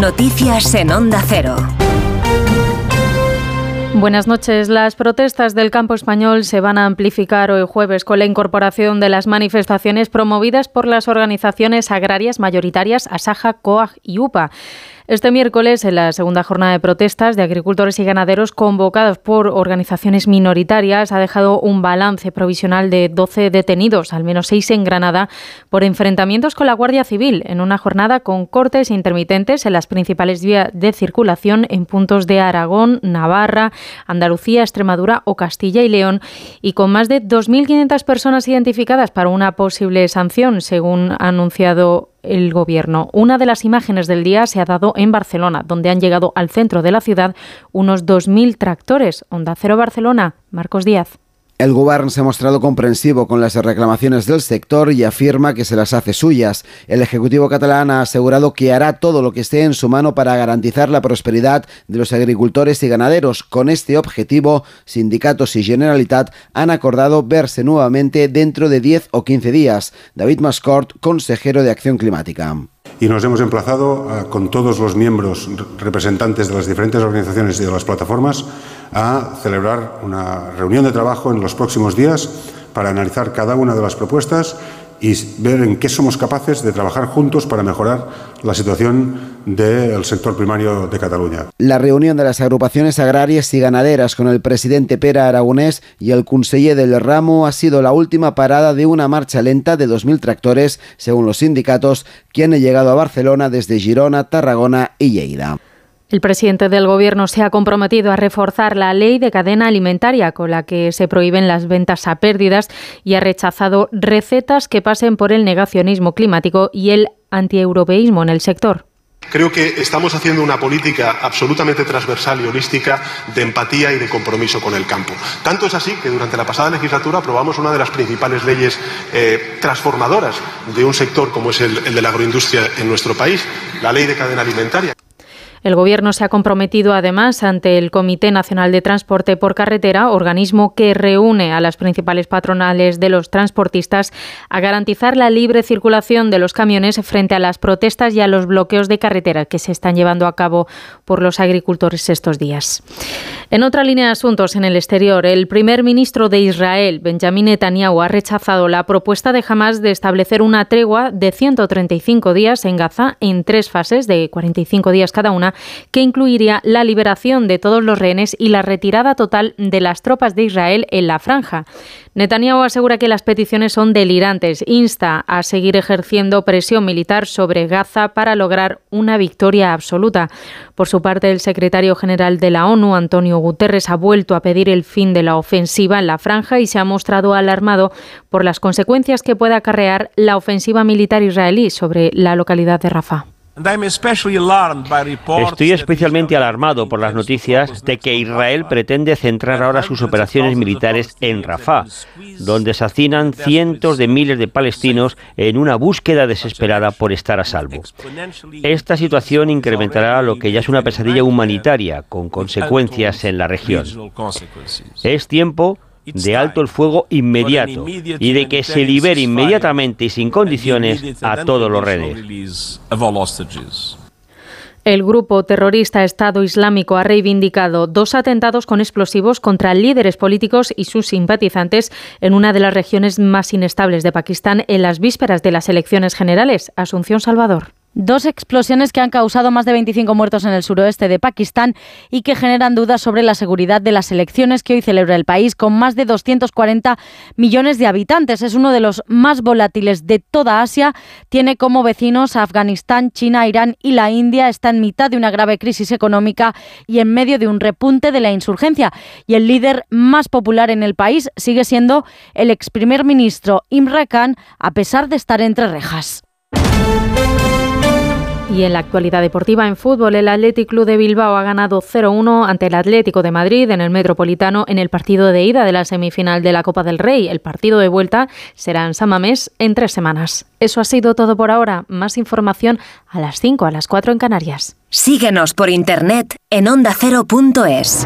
Noticias en Onda Cero. Buenas noches. Las protestas del campo español se van a amplificar hoy jueves con la incorporación de las manifestaciones promovidas por las organizaciones agrarias mayoritarias Asaja, COAG y UPA. Este miércoles, en la segunda jornada de protestas de agricultores y ganaderos convocados por organizaciones minoritarias, ha dejado un balance provisional de 12 detenidos, al menos 6 en Granada, por enfrentamientos con la Guardia Civil, en una jornada con cortes intermitentes en las principales vías de circulación en puntos de Aragón, Navarra, Andalucía, Extremadura o Castilla y León, y con más de 2.500 personas identificadas para una posible sanción, según ha anunciado el gobierno. Una de las imágenes del día se ha dado en Barcelona, donde han llegado al centro de la ciudad unos 2.000 tractores. Onda Cero Barcelona, Marcos Díaz. El Gobierno se ha mostrado comprensivo con las reclamaciones del sector y afirma que se las hace suyas. El Ejecutivo catalán ha asegurado que hará todo lo que esté en su mano para garantizar la prosperidad de los agricultores y ganaderos. Con este objetivo, sindicatos y Generalitat han acordado verse nuevamente dentro de 10 o 15 días. David Mascort, consejero de Acción Climática y nos hemos emplazado con todos los miembros representantes de las diferentes organizaciones y de las plataformas a celebrar una reunión de trabajo en los próximos días para analizar cada una de las propuestas y ver en qué somos capaces de trabajar juntos para mejorar la situación del sector primario de Cataluña. La reunión de las agrupaciones agrarias y ganaderas con el presidente Pera Aragonés y el conseller del ramo ha sido la última parada de una marcha lenta de 2.000 tractores, según los sindicatos, que han llegado a Barcelona desde Girona, Tarragona y Lleida. El presidente del Gobierno se ha comprometido a reforzar la ley de cadena alimentaria con la que se prohíben las ventas a pérdidas y ha rechazado recetas que pasen por el negacionismo climático y el antieuropeísmo en el sector. Creo que estamos haciendo una política absolutamente transversal y holística de empatía y de compromiso con el campo. Tanto es así que durante la pasada legislatura aprobamos una de las principales leyes eh, transformadoras de un sector como es el de la agroindustria en nuestro país, la ley de cadena alimentaria. El Gobierno se ha comprometido además ante el Comité Nacional de Transporte por Carretera, organismo que reúne a las principales patronales de los transportistas, a garantizar la libre circulación de los camiones frente a las protestas y a los bloqueos de carretera que se están llevando a cabo por los agricultores estos días. En otra línea de asuntos en el exterior, el primer ministro de Israel, Benjamin Netanyahu, ha rechazado la propuesta de Hamas de establecer una tregua de 135 días en Gaza en tres fases de 45 días cada una que incluiría la liberación de todos los rehenes y la retirada total de las tropas de Israel en la franja. Netanyahu asegura que las peticiones son delirantes. Insta a seguir ejerciendo presión militar sobre Gaza para lograr una victoria absoluta. Por su parte, el secretario general de la ONU, Antonio Guterres, ha vuelto a pedir el fin de la ofensiva en la franja y se ha mostrado alarmado por las consecuencias que puede acarrear la ofensiva militar israelí sobre la localidad de Rafah. Estoy especialmente alarmado por las noticias de que Israel pretende centrar ahora sus operaciones militares en Rafah, donde se hacinan cientos de miles de palestinos en una búsqueda desesperada por estar a salvo. Esta situación incrementará lo que ya es una pesadilla humanitaria con consecuencias en la región. Es tiempo de alto el fuego inmediato y de que se libere inmediatamente y sin condiciones a todos los redes. El grupo terrorista Estado Islámico ha reivindicado dos atentados con explosivos contra líderes políticos y sus simpatizantes en una de las regiones más inestables de Pakistán en las vísperas de las elecciones generales. Asunción Salvador. Dos explosiones que han causado más de 25 muertos en el suroeste de Pakistán y que generan dudas sobre la seguridad de las elecciones que hoy celebra el país con más de 240 millones de habitantes. Es uno de los más volátiles de toda Asia. Tiene como vecinos a Afganistán, China, Irán y la India. Está en mitad de una grave crisis económica y en medio de un repunte de la insurgencia. Y el líder más popular en el país sigue siendo el ex primer ministro Imran Khan, a pesar de estar entre rejas. Y en la actualidad deportiva en fútbol, el Athletic Club de Bilbao ha ganado 0-1 ante el Atlético de Madrid en el Metropolitano en el partido de ida de la semifinal de la Copa del Rey. El partido de vuelta será en San Mamés en tres semanas. Eso ha sido todo por ahora. Más información a las 5, a las 4 en Canarias. Síguenos por internet en ondacero.es.